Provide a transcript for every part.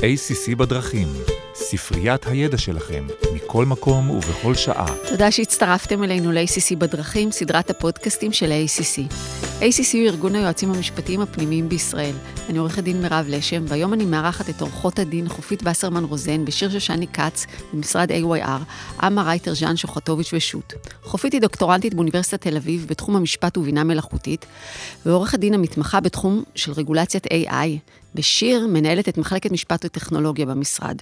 ACC בדרכים, ספריית הידע שלכם, מכל מקום ובכל שעה. תודה שהצטרפתם אלינו ל-ACC בדרכים, סדרת הפודקאסטים של ה-ACC. ACC הוא ארגון היועצים המשפטיים הפנימיים בישראל. אני עורכת דין מירב לשם, והיום אני מארחת את עורכות הדין חופית וסרמן רוזן ושיר שושני כץ במשרד AYR, אמה רייטר ז'אן שוחטוביץ' ושות'. חופית היא דוקטורנטית באוניברסיטת תל אביב בתחום המשפט ובינה מלאכותית, ועורכת דין המתמחה בתחום של רגולציית AI. ושיר מנהלת את מחלקת משפט וטכנולוגיה במשרד.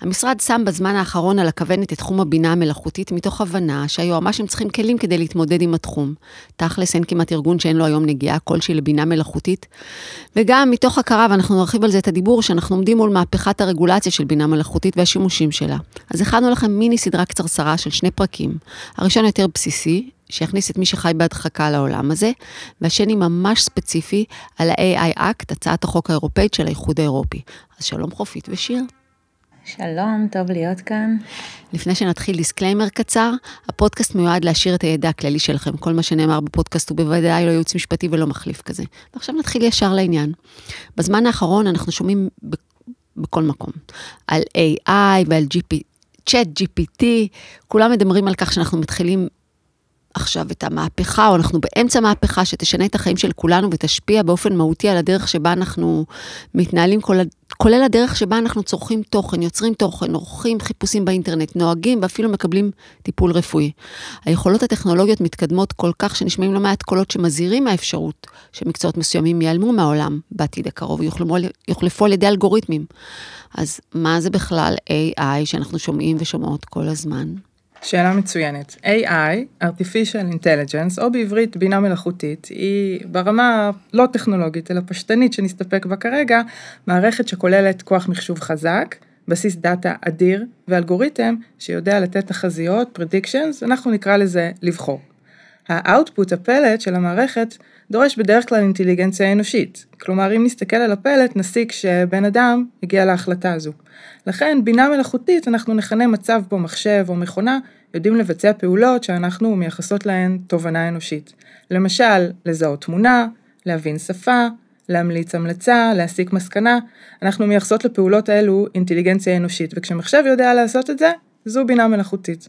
המשרד שם בזמן האחרון על הכוונת את תחום הבינה המלאכותית מתוך הבנה שהיועמ"שים צריכים כלים כדי להתמודד עם התחום. תכלס אין כמעט ארגון שאין לו היום נגיעה כלשהי לבינה מלאכותית. וגם מתוך הכרה, ואנחנו נרחיב על זה את הדיבור, שאנחנו עומדים מול מהפכת הרגולציה של בינה מלאכותית והשימושים שלה. אז הכנו לכם מיני סדרה קצרצרה של שני פרקים. הראשון יותר בסיסי, שיכניס את מי שחי בהדחקה לעולם הזה, והשני ממש ספציפי על ה-AI Act, הצעת החוק האירופאית של האיחוד האירופי. אז שלום חופית ושיר. שלום, טוב להיות כאן. לפני שנתחיל disclaimer קצר, הפודקאסט מיועד להעשיר את הידע הכללי שלכם. כל מה שנאמר בפודקאסט הוא בוודאי לא ייעוץ משפטי ולא מחליף כזה. ועכשיו נתחיל ישר לעניין. בזמן האחרון אנחנו שומעים בכל מקום על AI ועל GP, צ'אט GPT, כולם מדברים על כך שאנחנו מתחילים עכשיו את המהפכה, או אנחנו באמצע מהפכה שתשנה את החיים של כולנו ותשפיע באופן מהותי על הדרך שבה אנחנו מתנהלים, כולל הדרך שבה אנחנו צורכים תוכן, יוצרים תוכן, עורכים חיפושים באינטרנט, נוהגים ואפילו מקבלים טיפול רפואי. היכולות הטכנולוגיות מתקדמות כל כך שנשמעים לא מעט קולות שמזהירים מהאפשרות שמקצועות מסוימים ייעלמו מהעולם בעתיד הקרוב ויוחלפו על ידי אלגוריתמים. אז מה זה בכלל AI שאנחנו שומעים ושומעות כל הזמן? שאלה מצוינת. AI, artificial intelligence, או בעברית בינה מלאכותית, היא ברמה לא טכנולוגית אלא פשטנית שנסתפק בה כרגע, מערכת שכוללת כוח מחשוב חזק, בסיס דאטה אדיר ואלגוריתם שיודע לתת תחזיות, predictions, אנחנו נקרא לזה לבחור. ה output, הפלט של המערכת, דורש בדרך כלל אינטליגנציה אנושית. כלומר, אם נסתכל על הפלט, נסיק שבן אדם הגיע להחלטה הזו. לכן, בינה מלאכותית, אנחנו נכנה מצב בו מחשב או מכונה יודעים לבצע פעולות שאנחנו מייחסות להן תובנה אנושית. למשל, לזהות תמונה, להבין שפה, להמליץ המלצה, להסיק מסקנה, אנחנו מייחסות לפעולות האלו אינטליגנציה אנושית, וכשמחשב יודע לעשות את זה, זו בינה מלאכותית.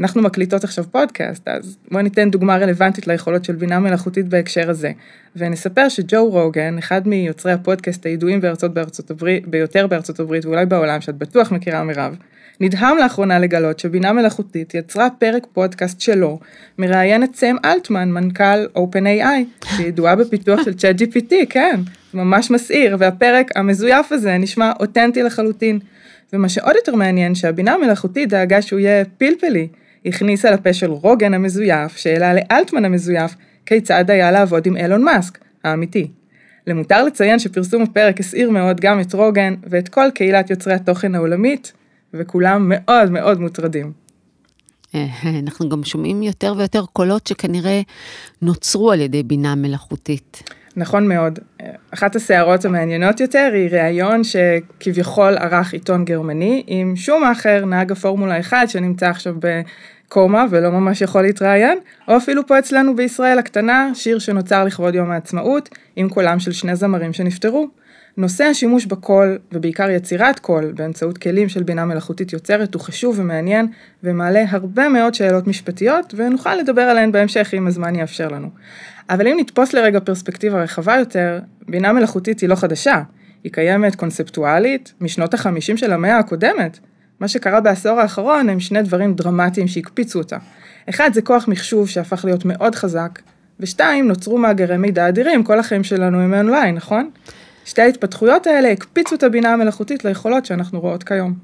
אנחנו מקליטות עכשיו פודקאסט, אז בואי ניתן דוגמה רלוונטית ליכולות של בינה מלאכותית בהקשר הזה. ונספר שג'ו רוגן, אחד מיוצרי הפודקאסט הידועים בארצות, בארצות הברית, ביותר בארצות הברית ואולי בעולם, שאת בטוח מכירה מירב, נדהם לאחרונה לגלות שבינה מלאכותית יצרה פרק פודקאסט שלו, מראיין את סם אלטמן, מנכ"ל OpenAI, שידועה בפיתוח של צ'אט GPT, כן, ממש מסעיר, והפרק המזויף הזה נשמע אותנטי לחלוטין. ומה שעוד יותר מעניין, שהבינה המלאכותית דאגה שהוא יהיה פלפלי, הכניסה לפה של רוגן המזויף, שאלה לאלטמן המזויף, כיצד היה לעבוד עם אילון מאסק, האמיתי. למותר לציין שפרסום הפרק הסעיר מאוד גם את רוגן ואת כל קהילת יוצרי התוכן העולמית, וכולם מאוד מאוד מוטרדים. אה, אנחנו גם שומעים יותר ויותר קולות שכנראה נוצרו על ידי בינה מלאכותית. נכון מאוד. אחת הסערות המעניינות יותר היא ראיון שכביכול ערך עיתון גרמני עם שום אחר, נהג הפורמולה 1 שנמצא עכשיו בקומה ולא ממש יכול להתראיין, או אפילו פה אצלנו בישראל הקטנה, שיר שנוצר לכבוד יום העצמאות, עם קולם של שני זמרים שנפטרו. נושא השימוש בקול, ובעיקר יצירת קול, באמצעות כלים של בינה מלאכותית יוצרת, הוא חשוב ומעניין, ומעלה הרבה מאוד שאלות משפטיות, ונוכל לדבר עליהן בהמשך אם הזמן יאפשר לנו. אבל אם נתפוס לרגע פרספקטיבה רחבה יותר, בינה מלאכותית היא לא חדשה. היא קיימת קונספטואלית משנות החמישים של המאה הקודמת. מה שקרה בעשור האחרון הם שני דברים דרמטיים שהקפיצו אותה. אחד זה כוח מחשוב שהפך להיות מאוד חזק, ושתיים, נוצרו מאגרי מידע אדירים, כל החיים שלנו הם אונליין, נכון? שתי ההתפתחויות האלה הקפיצו את הבינה המלאכותית ליכולות שאנחנו רואות כיום.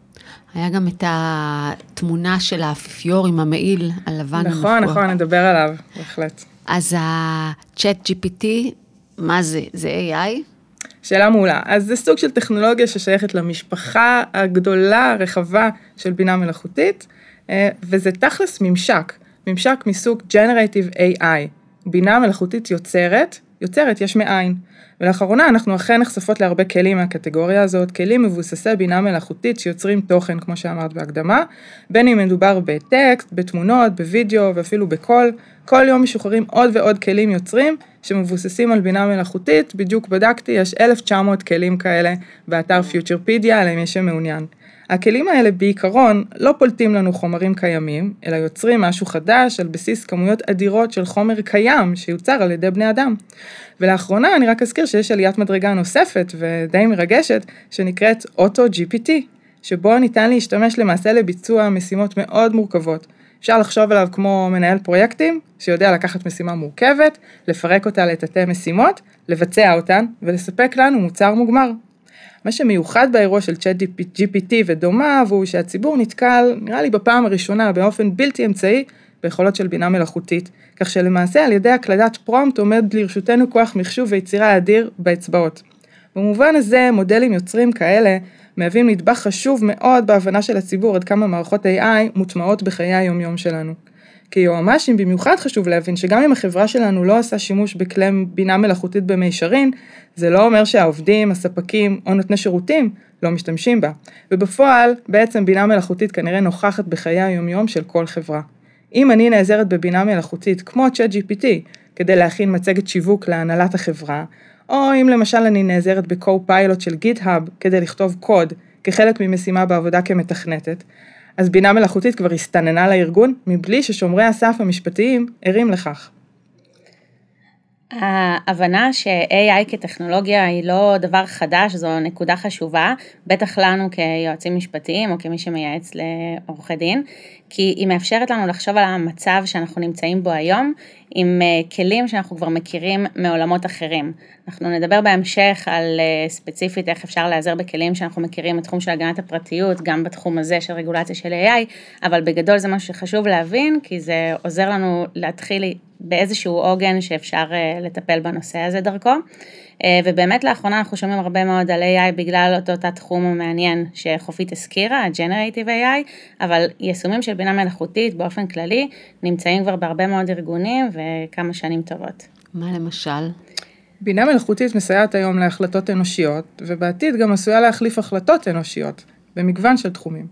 היה גם את התמונה של האפיפיור עם המעיל הלבן. נכון, המפוע. נכון, נדבר עליו, בהחלט. אז ה-chat GPT, מה זה? זה AI? שאלה מעולה. אז זה סוג של טכנולוגיה ששייכת למשפחה הגדולה, הרחבה של בינה מלאכותית, אה, וזה תכלס ממשק, ממשק מסוג Generative AI, בינה מלאכותית יוצרת יוצרת יש מאין. ולאחרונה אנחנו אכן נחשפות להרבה כלים מהקטגוריה הזאת, כלים מבוססי בינה מלאכותית שיוצרים תוכן, כמו שאמרת בהקדמה, בין אם מדובר בטקסט, בתמונות, בווידאו ואפילו בקול, כל יום משוחררים עוד ועוד כלים יוצרים שמבוססים על בינה מלאכותית, בדיוק בדקתי, יש 1,900 כלים כאלה באתר פיוטרפידיה, למי שמעוניין. הכלים האלה בעיקרון לא פולטים לנו חומרים קיימים, אלא יוצרים משהו חדש על בסיס כמויות אדירות של חומר קיים שיוצר על ידי בני אדם. ולאחרונה אני רק אזכיר שיש עליית מדרגה נוספת ודי מרגשת, שנקראת אוטו-GPT, שבו ניתן להשתמש למעשה לביצוע משימות מאוד מורכבות. אפשר לחשוב עליו כמו מנהל פרויקטים, שיודע לקחת משימה מורכבת, לפרק אותה לתתי משימות, לבצע אותן ולספק לנו מוצר מוגמר. מה שמיוחד באירוע של צ'אט GPT ודומיו הוא שהציבור נתקל, נראה לי בפעם הראשונה, באופן בלתי אמצעי, ביכולות של בינה מלאכותית, כך שלמעשה על ידי הקלדת פרומפט עומד לרשותנו כוח מחשוב ויצירה אדיר באצבעות. במובן הזה מודלים יוצרים כאלה מהווים נדבך חשוב מאוד בהבנה של הציבור עד כמה מערכות AI מוטמעות בחיי היומיום שלנו. כיועמ"שים במיוחד חשוב להבין שגם אם החברה שלנו לא עושה שימוש בכלי בינה מלאכותית במישרין, זה לא אומר שהעובדים, הספקים או נותני שירותים לא משתמשים בה. ובפועל, בעצם בינה מלאכותית כנראה נוכחת בחיי היומיום של כל חברה. אם אני נעזרת בבינה מלאכותית כמו ChatGPT כדי להכין מצגת שיווק להנהלת החברה, או אם למשל אני נעזרת ב-co-pilot של GitHub כדי לכתוב קוד כחלק ממשימה בעבודה כמתכנתת, אז בינה מלאכותית כבר הסתננה לארגון מבלי ששומרי הסף המשפטיים ערים לכך. ההבנה ש-AI כטכנולוגיה היא לא דבר חדש, זו נקודה חשובה, בטח לנו כיועצים משפטיים או כמי שמייעץ לעורכי דין, כי היא מאפשרת לנו לחשוב על המצב שאנחנו נמצאים בו היום, עם אה, כלים שאנחנו כבר מכירים מעולמות אחרים. אנחנו נדבר בהמשך על אה, ספציפית איך אפשר להיעזר בכלים שאנחנו מכירים בתחום של הגנת הפרטיות, גם בתחום הזה של רגולציה של AI, אבל בגדול זה משהו שחשוב להבין, כי זה עוזר לנו להתחיל באיזשהו עוגן שאפשר אה, לטפל בנושא הזה דרכו. ובאמת לאחרונה אנחנו שומעים הרבה מאוד על AI בגלל אותו תת תחום המעניין שחופית הזכירה, ה-Generative AI, אבל יישומים של בינה מלאכותית באופן כללי נמצאים כבר בהרבה מאוד ארגונים וכמה שנים טובות. מה למשל? בינה מלאכותית מסייעת היום להחלטות אנושיות, ובעתיד גם עשויה להחליף החלטות אנושיות, במגוון של תחומים.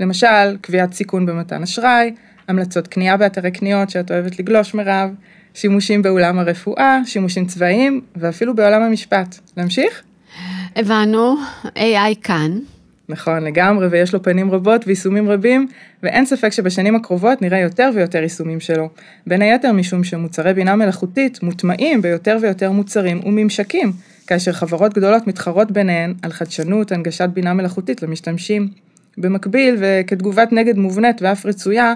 למשל, קביעת סיכון במתן אשראי, המלצות קנייה באתרי קניות שאת אוהבת לגלוש מירב, שימושים בעולם הרפואה, שימושים צבאיים ואפילו בעולם המשפט. להמשיך? הבנו, AI כאן. נכון, לגמרי, ויש לו פנים רבות ויישומים רבים, ואין ספק שבשנים הקרובות נראה יותר ויותר יישומים שלו. בין היתר משום שמוצרי בינה מלאכותית מוטמעים ביותר ויותר מוצרים וממשקים, כאשר חברות גדולות מתחרות ביניהן על חדשנות, הנגשת בינה מלאכותית למשתמשים. במקביל, וכתגובת נגד מובנית ואף רצויה,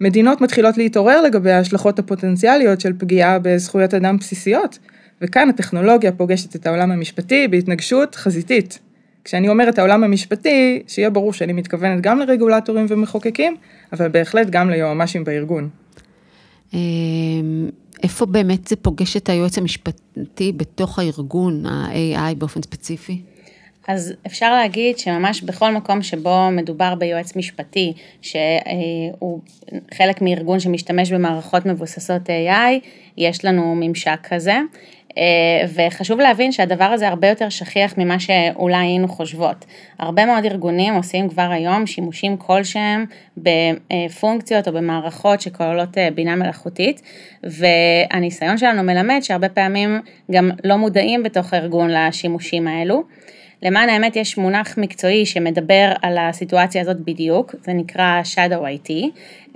מדינות מתחילות להתעורר לגבי ההשלכות הפוטנציאליות של פגיעה בזכויות אדם בסיסיות, וכאן הטכנולוגיה פוגשת את העולם המשפטי בהתנגשות חזיתית. כשאני אומרת העולם המשפטי, שיהיה ברור שאני מתכוונת גם לרגולטורים ומחוקקים, אבל בהחלט גם ליועמ"שים בארגון. אמ, איפה באמת זה פוגש את היועץ המשפטי בתוך הארגון, ה-AI באופן ספציפי? אז אפשר להגיד שממש בכל מקום שבו מדובר ביועץ משפטי, שהוא חלק מארגון שמשתמש במערכות מבוססות AI, יש לנו ממשק כזה. וחשוב להבין שהדבר הזה הרבה יותר שכיח ממה שאולי היינו חושבות. הרבה מאוד ארגונים עושים כבר היום שימושים כלשהם בפונקציות או במערכות שכוללות בינה מלאכותית, והניסיון שלנו מלמד שהרבה פעמים גם לא מודעים בתוך הארגון לשימושים האלו. למען האמת יש מונח מקצועי שמדבר על הסיטואציה הזאת בדיוק, זה נקרא Shadow IT,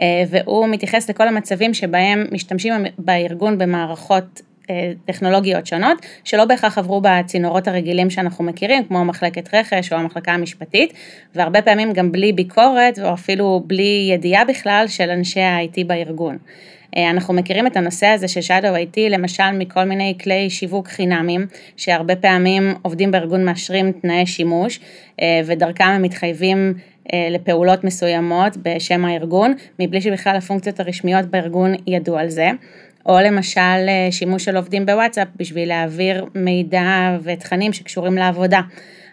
אה, והוא מתייחס לכל המצבים שבהם משתמשים בארגון במערכות אה, טכנולוגיות שונות, שלא בהכרח עברו בצינורות הרגילים שאנחנו מכירים, כמו מחלקת רכש או המחלקה המשפטית, והרבה פעמים גם בלי ביקורת או אפילו בלי ידיעה בכלל של אנשי ה-IT בארגון. אה, אנחנו מכירים את הנושא הזה של Shadow IT למשל מכל מיני כלי שיווק חינמים, שהרבה פעמים עובדים בארגון מאשרים תנאי שימוש, אה, ודרכם הם מתחייבים אה, לפעולות מסוימות בשם הארגון, מבלי שבכלל הפונקציות הרשמיות בארגון ידעו על זה. או למשל שימוש של עובדים בוואטסאפ בשביל להעביר מידע ותכנים שקשורים לעבודה.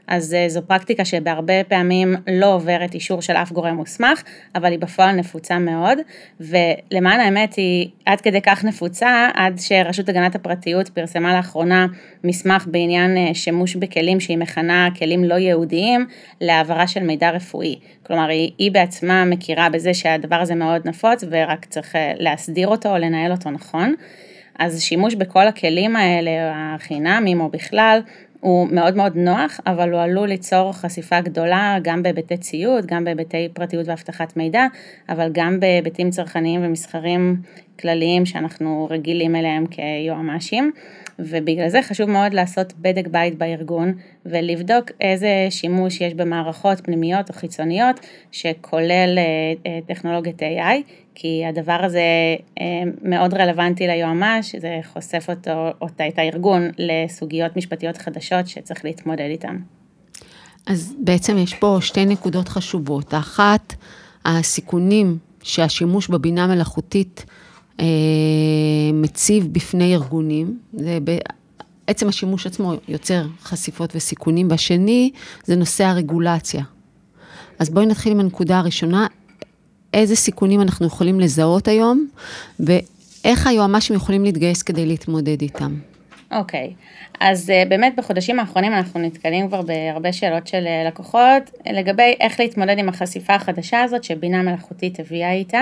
אז אה, זו פרקטיקה שבהרבה פעמים לא עוברת אישור של אף גורם מוסמך, אבל היא בפועל נפוצה מאוד, ולמען האמת היא עד כדי כך נפוצה, עד שרשות הגנת הפרטיות פרסמה לאחרונה מסמך בעניין אה, שימוש בכלים שהיא מכנה כלים לא ייעודיים להעברה של מידע רפואי. כלומר, היא, היא בעצמה מכירה בזה שהדבר הזה מאוד נפוץ ורק צריך אה, להסדיר אותו או לנהל אותו נכון. אז שימוש בכל הכלים האלה, החינמים או בכלל, הוא מאוד מאוד נוח, אבל הוא עלול ליצור חשיפה גדולה גם בהיבטי ציוד, גם בהיבטי פרטיות ואבטחת מידע, אבל גם בהיבטים צרכניים ומסחרים כלליים שאנחנו רגילים אליהם כיועמ"שים. ובגלל זה חשוב מאוד לעשות בדק בית בארגון ולבדוק איזה שימוש יש במערכות פנימיות או חיצוניות שכולל אה, אה, טכנולוגיית AI, כי הדבר הזה אה, מאוד רלוונטי ליועמ"ש, זה חושף אותו, אותה, את הארגון לסוגיות משפטיות חדשות שצריך להתמודד איתן. אז בעצם יש פה שתי נקודות חשובות. האחת, הסיכונים שהשימוש בבינה מלאכותית אה, מציב בפני ארגונים, זה בעצם השימוש עצמו יוצר חשיפות וסיכונים, והשני זה נושא הרגולציה. אז בואי נתחיל עם הנקודה הראשונה, איזה סיכונים אנחנו יכולים לזהות היום, ואיך היועמ"שים יכולים להתגייס כדי להתמודד איתם. אוקיי, okay. אז uh, באמת בחודשים האחרונים אנחנו נתקלים כבר בהרבה שאלות של uh, לקוחות לגבי איך להתמודד עם החשיפה החדשה הזאת שבינה מלאכותית הביאה איתה.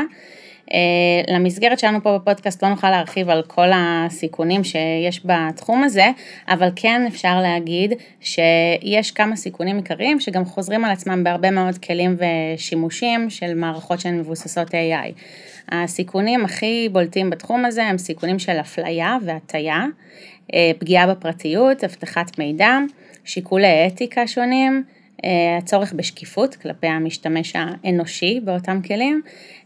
Uh, למסגרת שלנו פה בפודקאסט לא נוכל להרחיב על כל הסיכונים שיש בתחום הזה, אבל כן אפשר להגיד שיש כמה סיכונים עיקריים שגם חוזרים על עצמם בהרבה מאוד כלים ושימושים של מערכות שהן מבוססות AI. הסיכונים הכי בולטים בתחום הזה הם סיכונים של אפליה והטיה, אה, פגיעה בפרטיות, אבטחת מידע, שיקולי אתיקה שונים, אה, הצורך בשקיפות כלפי המשתמש האנושי באותם כלים,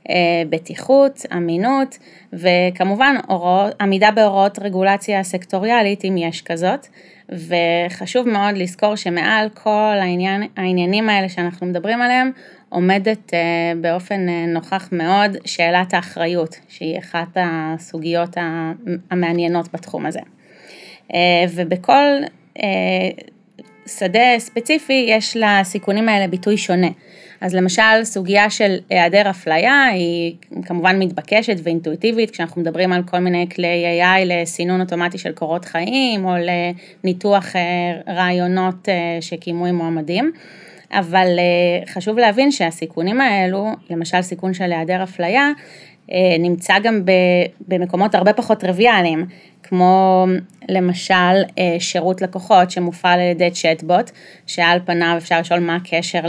אה, בטיחות, אמינות וכמובן הוראות, עמידה בהוראות רגולציה סקטוריאלית אם יש כזאת וחשוב מאוד לזכור שמעל כל העניין, העניינים האלה שאנחנו מדברים עליהם עומדת באופן נוכח מאוד שאלת האחריות שהיא אחת הסוגיות המעניינות בתחום הזה. ובכל שדה ספציפי יש לסיכונים האלה ביטוי שונה. אז למשל סוגיה של היעדר אפליה היא כמובן מתבקשת ואינטואיטיבית כשאנחנו מדברים על כל מיני כלי AI לסינון אוטומטי של קורות חיים או לניתוח אה, רעיונות אה, שקיימו עם מועמדים. אבל אה, חשוב להבין שהסיכונים האלו, למשל סיכון של היעדר אפליה, נמצא גם במקומות הרבה פחות טריוויאליים. כמו למשל אה, שירות לקוחות שמופעל על ידי צ'טבוט, שעל פניו אפשר לשאול מה הקשר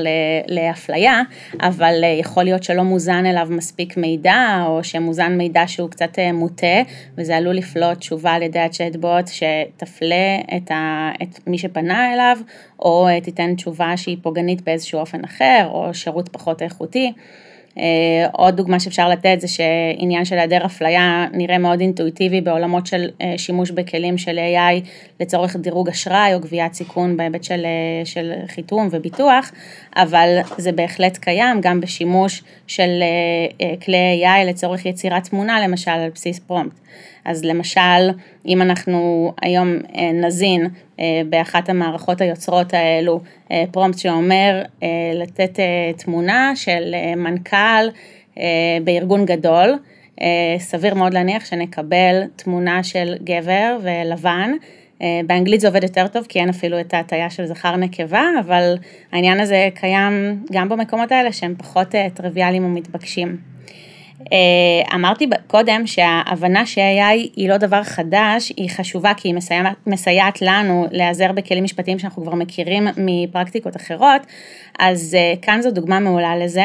לאפליה, אבל אה, יכול להיות שלא מוזן אליו מספיק מידע, או שמוזן מידע שהוא קצת אה, מוטה, וזה עלול לפלוט תשובה על ידי הצ'טבוט שתפלה את, ה, את מי שפנה אליו, או תיתן תשובה שהיא פוגענית באיזשהו אופן אחר, או שירות פחות איכותי. אה, עוד דוגמה שאפשר לתת זה שעניין של היעדר אפליה נראה מאוד אינטואיטיבי בעולמות של אה, שימוש בכלים של AI לצורך דירוג אשראי או גביית סיכון בהיבט של, אה, של חיתום וביטוח, אבל זה בהחלט קיים גם בשימוש של כלי AI לצורך יצירת תמונה למשל על בסיס פרומפט. אז למשל, אם אנחנו היום אה, נזין אה, באחת המערכות היוצרות האלו אה, פרומפט שאומר לתת תמונה של מנכ"ל בארגון גדול, סביר מאוד להניח שנקבל תמונה של גבר ולבן. באנגלית זה עובד יותר טוב כי אין אפילו את ההטייה של זכר נקבה, אבל העניין הזה קיים גם במקומות האלה שהם פחות טריוויאליים ומתבקשים. אה, אמרתי קודם שההבנה ש-AI היא לא דבר חדש, היא חשובה כי היא מסייעת, מסייעת לנו להיעזר בכלים משפטיים שאנחנו כבר מכירים מפרקטיקות אחרות, אז אה, כאן זו דוגמה מעולה לזה,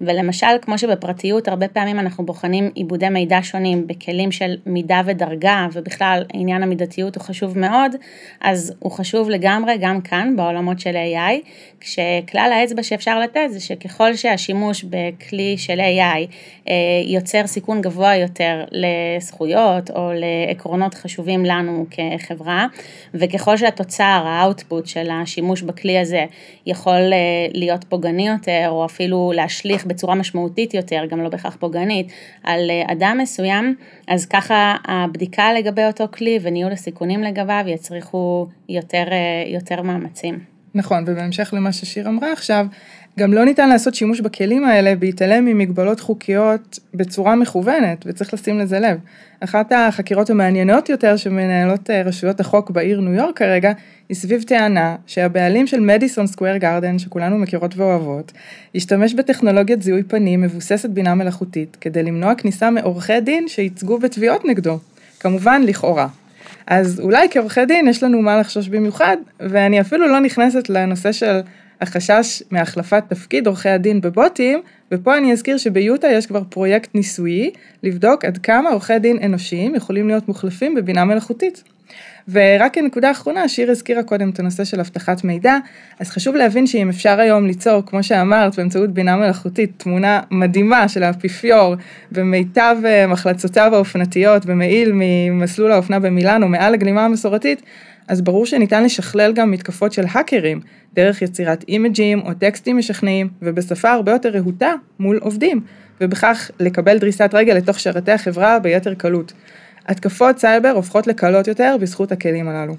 ולמשל כמו שבפרטיות הרבה פעמים אנחנו בוחנים עיבודי מידע שונים בכלים של מידה ודרגה, ובכלל עניין המידתיות הוא חשוב מאוד, אז הוא חשוב לגמרי גם כאן בעולמות של AI, כשכלל האצבע שאפשר לתת זה שככל שהשימוש בכלי של AI אה, יוצר סיכון גבוה יותר לזכויות או לעקרונות חשובים לנו כחברה, וככל שהתוצר, האאוטפוט של השימוש בכלי הזה יכול אה, להיות פוגעני יותר, או אפילו להשליך בצורה משמעותית יותר, גם לא בהכרח פוגענית, על אה, אדם מסוים, אז ככה הבדיקה לגבי אותו כלי וניהול הסיכונים לגביו יצריכו יותר, יותר מאמצים. נכון, ובהמשך למה ששיר אמרה עכשיו, גם לא ניתן לעשות שימוש בכלים האלה בהתעלם ממגבלות חוקיות בצורה מכוונת, וצריך לשים לזה לב. אחת החקירות המעניינות יותר שמנהלות אה, רשויות החוק בעיר ניו יורק כרגע, היא סביב טענה שהבעלים של מדיסון סקוויר גרדן, שכולנו מכירות ואוהבות, השתמש בטכנולוגיית זיהוי פנים מבוססת בינה מלאכותית, כדי למנוע כניסה מעורכי דין שייצגו בתביעות נגדו. כמובן, לכאורה. אז אולי כעורכי דין יש לנו מה לחשוש במיוחד, ואני אפילו לא נכנסת לנושא של החשש מהחלפת תפקיד עורכי הדין בבוטים, ופה אני אזכיר שביוטה יש כבר פרויקט ניסויי לבדוק עד כמה עורכי דין אנושיים יכולים להיות מוחלפים בבינה מלאכותית. ורק כנקודה אחרונה, שיר הזכירה קודם את הנושא של אבטחת מידע, אז חשוב להבין שאם אפשר היום ליצור, כמו שאמרת, באמצעות בינה מלאכותית, תמונה מדהימה של האפיפיור במיטב אה, מחלצותיו האופנתיות במעיל ממסלול האופנה במילאנו מעל הגלימה המסורתית, אז ברור שניתן לשכלל גם מתקפות של האקרים, דרך יצירת אימג'ים או טקסטים משכנעים, ובשפה הרבה יותר רהוטה מול עובדים, ובכך לקבל דריסת רגל לתוך שרתי החברה ביתר קלות. התקפות סייבר הופכות לקלות יותר בזכות הכלים הללו.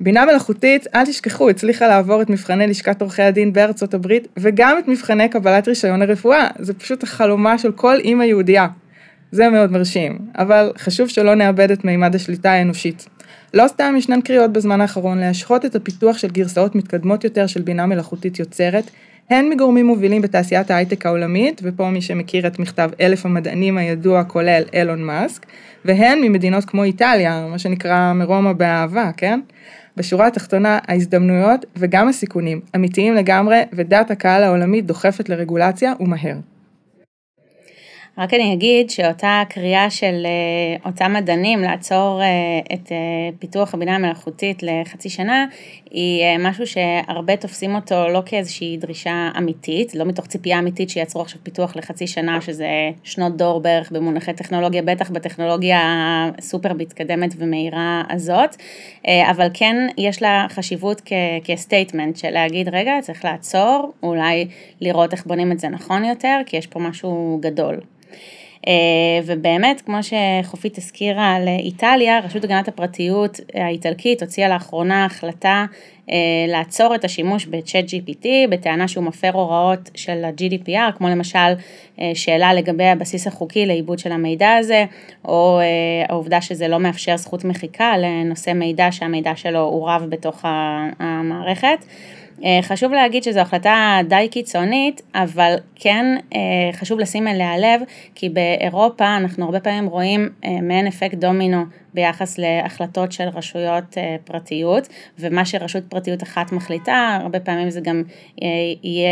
בינה מלאכותית, אל תשכחו, הצליחה לעבור את מבחני לשכת עורכי הדין בארצות הברית, וגם את מבחני קבלת רישיון הרפואה. זה פשוט החלום של כל אימא יהודייה. זה מאוד מרשים, אבל חשוב שלא נאבד את מימד השליטה האנושית. לא סתם ישנן קריאות בזמן האחרון להשהות את הפיתוח של גרסאות מתקדמות יותר של בינה מלאכותית יוצרת, הן מגורמים מובילים בתעשיית ההייטק העולמית, ופה מי שמכיר את מכתב אלף המדענים הידוע כולל אילון מאסק, והן ממדינות כמו איטליה, מה שנקרא מרומא באהבה, כן? בשורה התחתונה, ההזדמנויות וגם הסיכונים אמיתיים לגמרי, ודעת הקהל העולמית דוחפת לרגולציה ומהר. רק אני אגיד שאותה קריאה של אה, אותם מדענים לעצור אה, את אה, פיתוח הבינה המלאכותית לחצי שנה, היא משהו שהרבה תופסים אותו לא כאיזושהי דרישה אמיתית, לא מתוך ציפייה אמיתית שיעצרו עכשיו פיתוח לחצי שנה, שזה שנות דור בערך במונחי טכנולוגיה, בטח בטכנולוגיה הסופר מתקדמת ומהירה הזאת, אבל כן יש לה חשיבות כסטייטמנט של להגיד, רגע, צריך לעצור, אולי לראות איך בונים את זה נכון יותר, כי יש פה משהו גדול. אה, ובאמת, כמו שחופית הזכירה על איטליה, רשות הגנת הפרטיות האיטלקית הוציאה לאחרונה החלטה אה, לעצור את השימוש ב-Chat GPT בטענה שהוא מפר הוראות של ה-GDPR, כמו למשל אה, שאלה לגבי הבסיס החוקי לעיבוד של המידע הזה, או העובדה שזה לא מאפשר זכות מחיקה לנושא מידע שהמידע שלו עורב בתוך המערכת. אה, חשוב להגיד שזו החלטה די קיצונית, אבל כן אה, חשוב לשים אליה לב, כי באירופה אנחנו הרבה פעמים רואים אה, מעין אפקט דומינו ביחס להחלטות של רשויות אה, פרטיות, ומה שרשות פרטיות אחת מחליטה, הרבה פעמים זה גם אה, יהיה,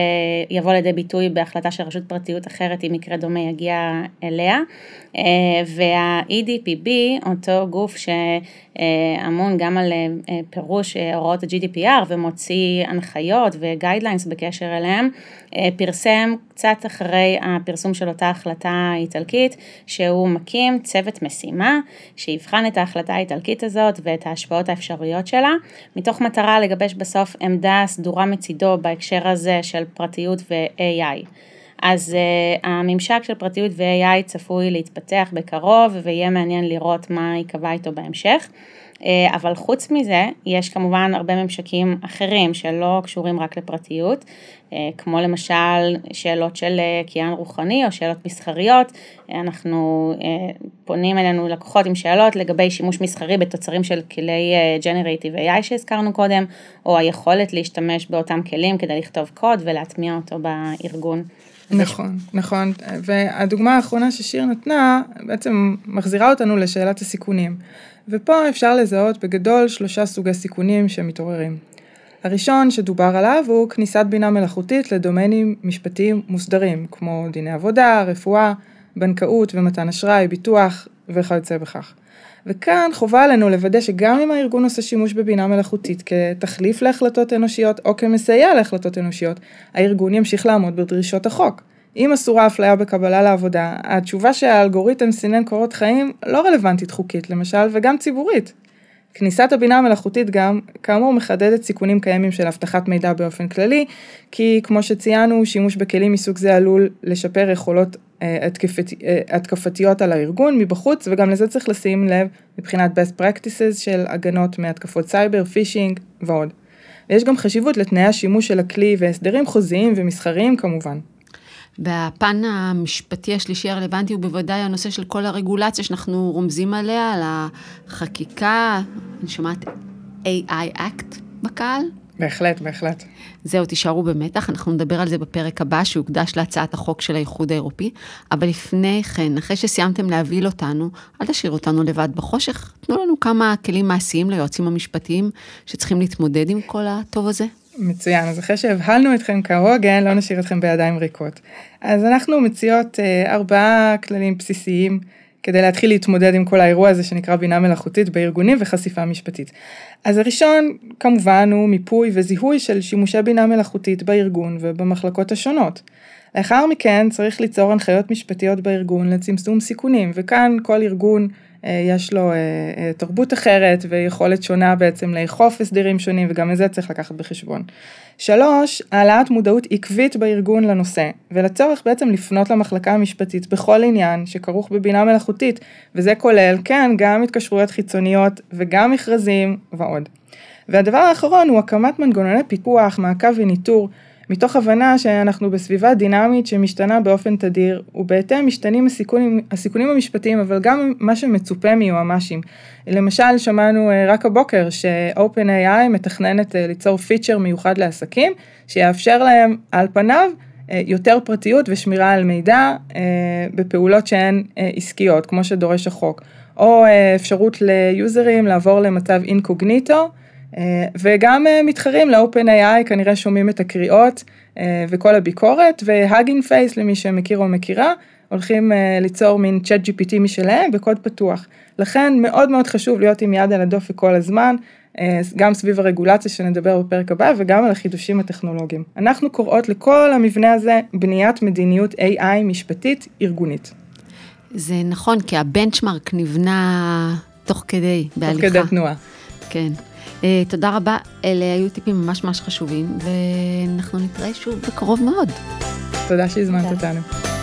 יבוא לידי ביטוי בהחלטה של רשות פרטיות אחרת, אם מקרה דומה יגיע אליה. אה, וה-EDPB, אותו גוף שאמון גם על פירוש הוראות ה-GDPR ומוציא הנחיות וגיידליינס בקשר אליהם, פרסם קצת אחרי הפרסום של אותה החלטה איטלקית, שהוא מקים צוות משימה שיבחן את ההחלטה האיטלקית הזאת ואת ההשפעות האפשריות שלה, מתוך מטרה לגבש בסוף עמדה סדורה מצידו בהקשר הזה של פרטיות ו-AI. אז uh, הממשק של פרטיות ו-AI צפוי להתפתח בקרוב ויהיה מעניין לראות מה ייקבע איתו בהמשך. אה, אבל חוץ מזה, יש כמובן הרבה ממשקים אחרים שלא קשורים רק לפרטיות, אה, כמו למשל שאלות של אה, קיין רוחני או שאלות מסחריות, אנחנו פונים אלינו לקוחות עם שאלות לגבי שימוש מסחרי בתוצרים של כלי Generative AI שהזכרנו קודם, או היכולת להשתמש באותם כלים כדי לכתוב קוד ולהטמיע אותו בארגון. נכון, נכון, והדוגמה האחרונה ששיר נתנה בעצם מחזירה אותנו לשאלת הסיכונים. ופה אפשר לזהות בגדול שלושה סוגי סיכונים שמתעוררים. הראשון שדובר עליו הוא כניסת בינה מלאכותית לדומיינים משפטיים מוסדרים, כמו דיני עבודה, רפואה, בנקאות ומתן אשראי, ביטוח וכיוצא בכך. וכאן חובה עלינו לוודא שגם אם הארגון עושה שימוש בבינה מלאכותית כתחליף להחלטות אנושיות או כמסייע להחלטות אנושיות, הארגון ימשיך לעמוד בדרישות החוק. אם אסורה אפליה בקבלה לעבודה, התשובה שהאלגוריתם סינן קורות חיים לא רלוונטית חוקית למשל, וגם ציבורית. כניסת הבינה המלאכותית גם, כאמור, מחדדת סיכונים קיימים של אבטחת מידע באופן כללי, כי כמו שציינו, שימוש בכלים מסוג זה עלול לשפר יכולות אה, התקפת, אה, התקפתיות על הארגון מבחוץ, וגם לזה צריך לשים לב מבחינת best practices של הגנות מהתקפות סייבר, פישינג ועוד. ויש גם חשיבות לתנאי השימוש של הכלי והסדרים חוזיים ומסחריים כמובן. והפן המשפטי השלישי הרלוונטי הוא בוודאי הנושא של כל הרגולציה שאנחנו רומזים עליה, על החקיקה, אני שומעת AI Act בקהל. בהחלט, בהחלט. זהו, תישארו במתח, אנחנו נדבר על זה בפרק הבא שהוקדש להצעת החוק של האיחוד האירופי, אבל לפני כן, אחרי שסיימתם להבהיל אותנו, אל תשאירו אותנו לבד בחושך, תנו לנו כמה כלים מעשיים ליועצים המשפטיים שצריכים להתמודד עם כל הטוב הזה. מצוין, אז אחרי שהבהלנו אתכם כהוגן, לא נשאיר אתכם בידיים ריקות. אז אנחנו מציעות אה, ארבעה כללים בסיסיים כדי להתחיל להתמודד עם כל האירוע הזה שנקרא בינה מלאכותית בארגונים וחשיפה משפטית. אז הראשון, כמובן, הוא מיפוי וזיהוי של שימושי בינה מלאכותית בארגון ובמחלקות השונות. לאחר מכן צריך ליצור הנחיות משפטיות בארגון לצמצום סיכונים, וכאן כל ארגון יש לו אה, אה, תרבות אחרת ויכולת שונה בעצם לאכוף הסדרים שונים וגם את זה צריך לקחת בחשבון. שלוש, העלאת מודעות עקבית בארגון לנושא ולצורך בעצם לפנות למחלקה המשפטית בכל עניין שכרוך בבינה מלאכותית וזה כולל כן גם התקשרויות חיצוניות וגם מכרזים ועוד. והדבר האחרון הוא הקמת מנגנוני פיקוח, מעקב וניטור מתוך הבנה שאנחנו בסביבה דינמית שמשתנה באופן תדיר, ובהתאם משתנים הסיכונים, הסיכונים המשפטיים, אבל גם מה שמצופה מיועמ"שים. למשל, שמענו אה, רק הבוקר ש-OpenAI מתכננת אה, ליצור פיצ'ר מיוחד לעסקים, שיאפשר להם על פניו אה, יותר פרטיות ושמירה על מידע בפעולות שהן עסקיות, כמו שדורש החוק. או אפשרות ליוזרים לעבור למצב אינקוגניטו. אה, וגם אה, מתחרים ל-OpenAI כנראה שומעים את הקריאות אה, וכל הביקורת, והאגין פייס למי שמכיר או מכירה, הולכים ליצור מין צ'אט GPT משלהם בקוד פתוח. לכן מאוד מאוד חשוב להיות עם יד על הדופק כל הזמן, גם סביב הרגולציה שנדבר בפרק הבא וגם על החידושים הטכנולוגיים. אנחנו קוראות לכל המבנה הזה בניית מדיניות AI משפטית ארגונית. זה נכון, כי הבנצ'מרק נבנה תוך כדי, בהליכה. תוך כדי תנועה. כן. אה, תודה רבה, אלה היו טיפים ממש ממש חשובים, ואנחנו נתראה שוב בקרוב מאוד. תודה שהזמנת אותנו.